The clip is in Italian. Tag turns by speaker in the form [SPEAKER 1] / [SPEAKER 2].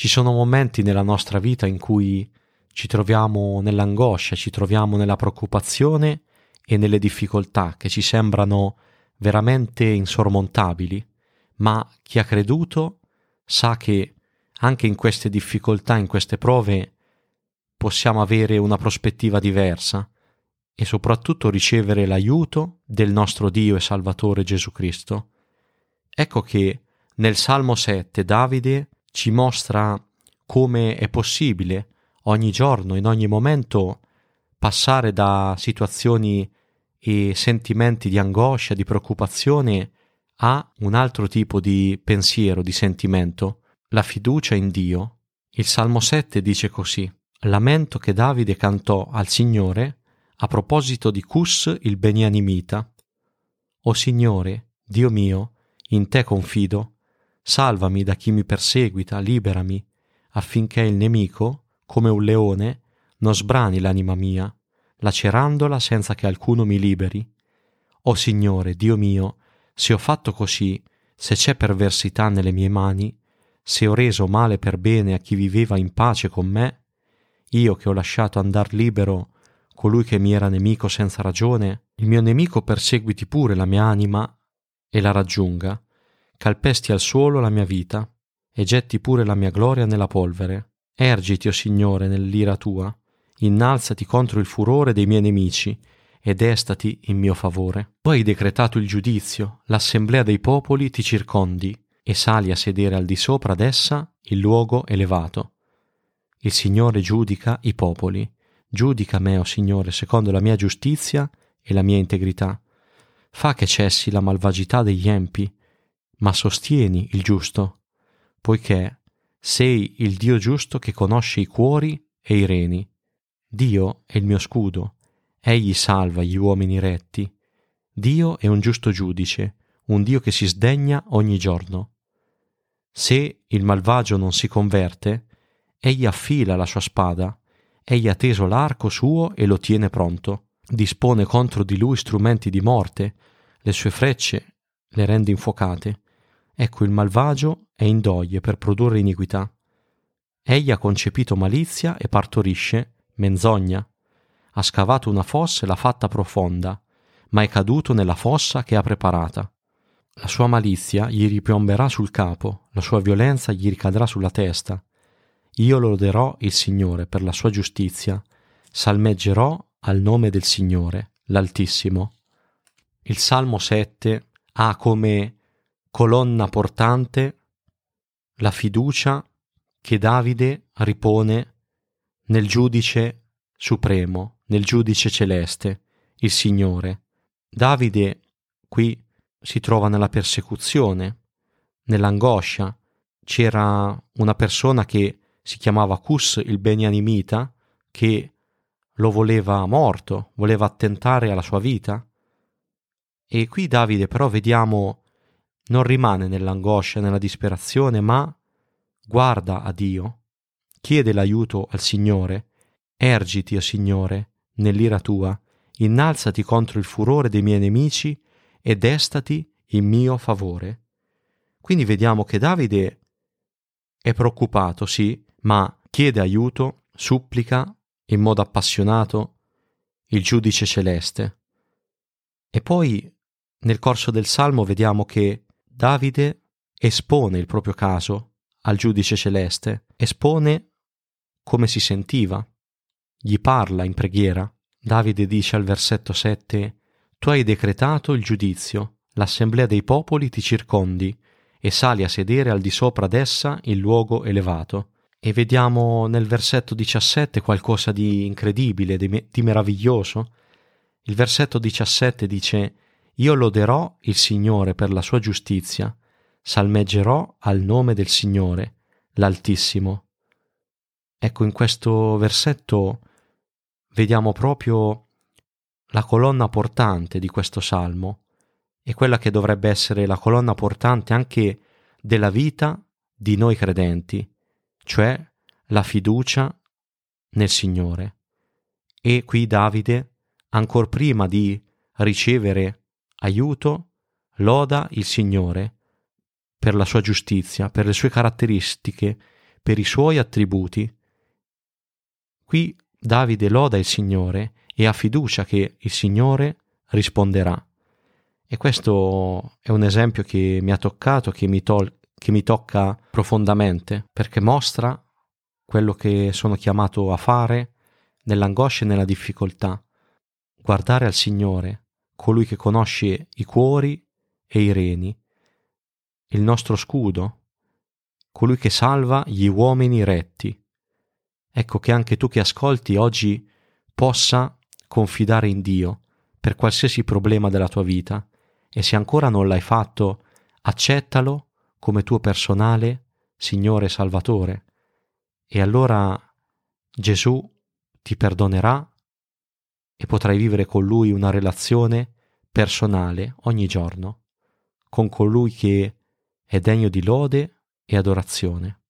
[SPEAKER 1] Ci sono momenti nella nostra vita in cui ci troviamo nell'angoscia, ci troviamo nella preoccupazione e nelle difficoltà che ci sembrano veramente insormontabili, ma chi ha creduto sa che anche in queste difficoltà, in queste prove, possiamo avere una prospettiva diversa e soprattutto ricevere l'aiuto del nostro Dio e Salvatore Gesù Cristo. Ecco che nel Salmo 7 Davide ci mostra come è possibile ogni giorno, in ogni momento, passare da situazioni e sentimenti di angoscia, di preoccupazione, a un altro tipo di pensiero, di sentimento, la fiducia in Dio. Il Salmo 7 dice così, lamento che Davide cantò al Signore a proposito di Cus il Benianimita. O Signore, Dio mio, in te confido, salvami da chi mi perseguita, liberami, affinché il nemico, come un leone, non sbrani l'anima mia, lacerandola senza che alcuno mi liberi. O Signore, Dio mio, se ho fatto così, se c'è perversità nelle mie mani, se ho reso male per bene a chi viveva in pace con me, io che ho lasciato andar libero colui che mi era nemico senza ragione, il mio nemico perseguiti pure la mia anima e la raggiunga, calpesti al suolo la mia vita e getti pure la mia gloria nella polvere. Ergiti, o oh Signore, nell'ira tua, innalzati contro il furore dei miei nemici e destati in mio favore. Tu hai decretato il giudizio, l'assemblea dei popoli ti circondi e sali a sedere al di sopra d'essa il luogo elevato. Il Signore giudica i popoli. Giudica me, o oh Signore, secondo la mia giustizia e la mia integrità. Fa che cessi la malvagità degli empi, ma sostieni il giusto, poiché sei il Dio giusto che conosce i cuori e i reni. Dio è il mio scudo, egli salva gli uomini retti. Dio è un giusto giudice, un Dio che si sdegna ogni giorno. Se il malvagio non si converte, egli affila la sua spada, egli ha teso l'arco suo e lo tiene pronto, dispone contro di lui strumenti di morte, le sue frecce le rende infuocate. Ecco il malvagio è in doglie per produrre iniquità. Egli ha concepito malizia e partorisce menzogna. Ha scavato una fossa e l'ha fatta profonda, ma è caduto nella fossa che ha preparata. La sua malizia gli ripiomberà sul capo, la sua violenza gli ricadrà sulla testa. Io loderò il Signore per la sua giustizia, salmeggerò al nome del Signore, l'Altissimo. Il Salmo 7 ha come colonna portante la fiducia che Davide ripone nel giudice supremo, nel giudice celeste, il Signore. Davide qui si trova nella persecuzione, nell'angoscia. C'era una persona che si chiamava Cus il Beniamita, che lo voleva morto, voleva attentare alla sua vita. E qui Davide però vediamo non rimane nell'angoscia, nella disperazione, ma guarda a Dio, chiede l'aiuto al Signore, ergiti, o Signore, nell'ira tua, innalzati contro il furore dei miei nemici e destati in mio favore. Quindi vediamo che Davide è preoccupato, sì, ma chiede aiuto, supplica in modo appassionato il giudice celeste. E poi nel corso del Salmo vediamo che Davide espone il proprio caso al giudice celeste, espone come si sentiva, gli parla in preghiera. Davide dice al versetto 7 Tu hai decretato il giudizio, l'assemblea dei popoli ti circondi e sali a sedere al di sopra d'essa il luogo elevato. E vediamo nel versetto 17 qualcosa di incredibile, di meraviglioso. Il versetto 17 dice Io loderò il Signore per la sua giustizia, salmeggerò al nome del Signore, l'Altissimo. Ecco, in questo versetto vediamo proprio la colonna portante di questo salmo e quella che dovrebbe essere la colonna portante anche della vita di noi credenti, cioè la fiducia nel Signore. E qui Davide, ancor prima di ricevere aiuto, loda il Signore per la sua giustizia, per le sue caratteristiche, per i suoi attributi. Qui Davide loda il Signore e ha fiducia che il Signore risponderà. E questo è un esempio che mi ha toccato, che mi, tol- che mi tocca profondamente, perché mostra quello che sono chiamato a fare nell'angoscia e nella difficoltà. Guardare al Signore, colui che conosce i cuori e i reni, il nostro scudo, colui che salva gli uomini retti. Ecco che anche tu che ascolti oggi possa confidare in Dio per qualsiasi problema della tua vita e se ancora non l'hai fatto, accettalo come tuo personale Signore e Salvatore. E allora Gesù ti perdonerà e potrai vivere con Lui una relazione personale ogni giorno, con colui che è degno di lode e adorazione.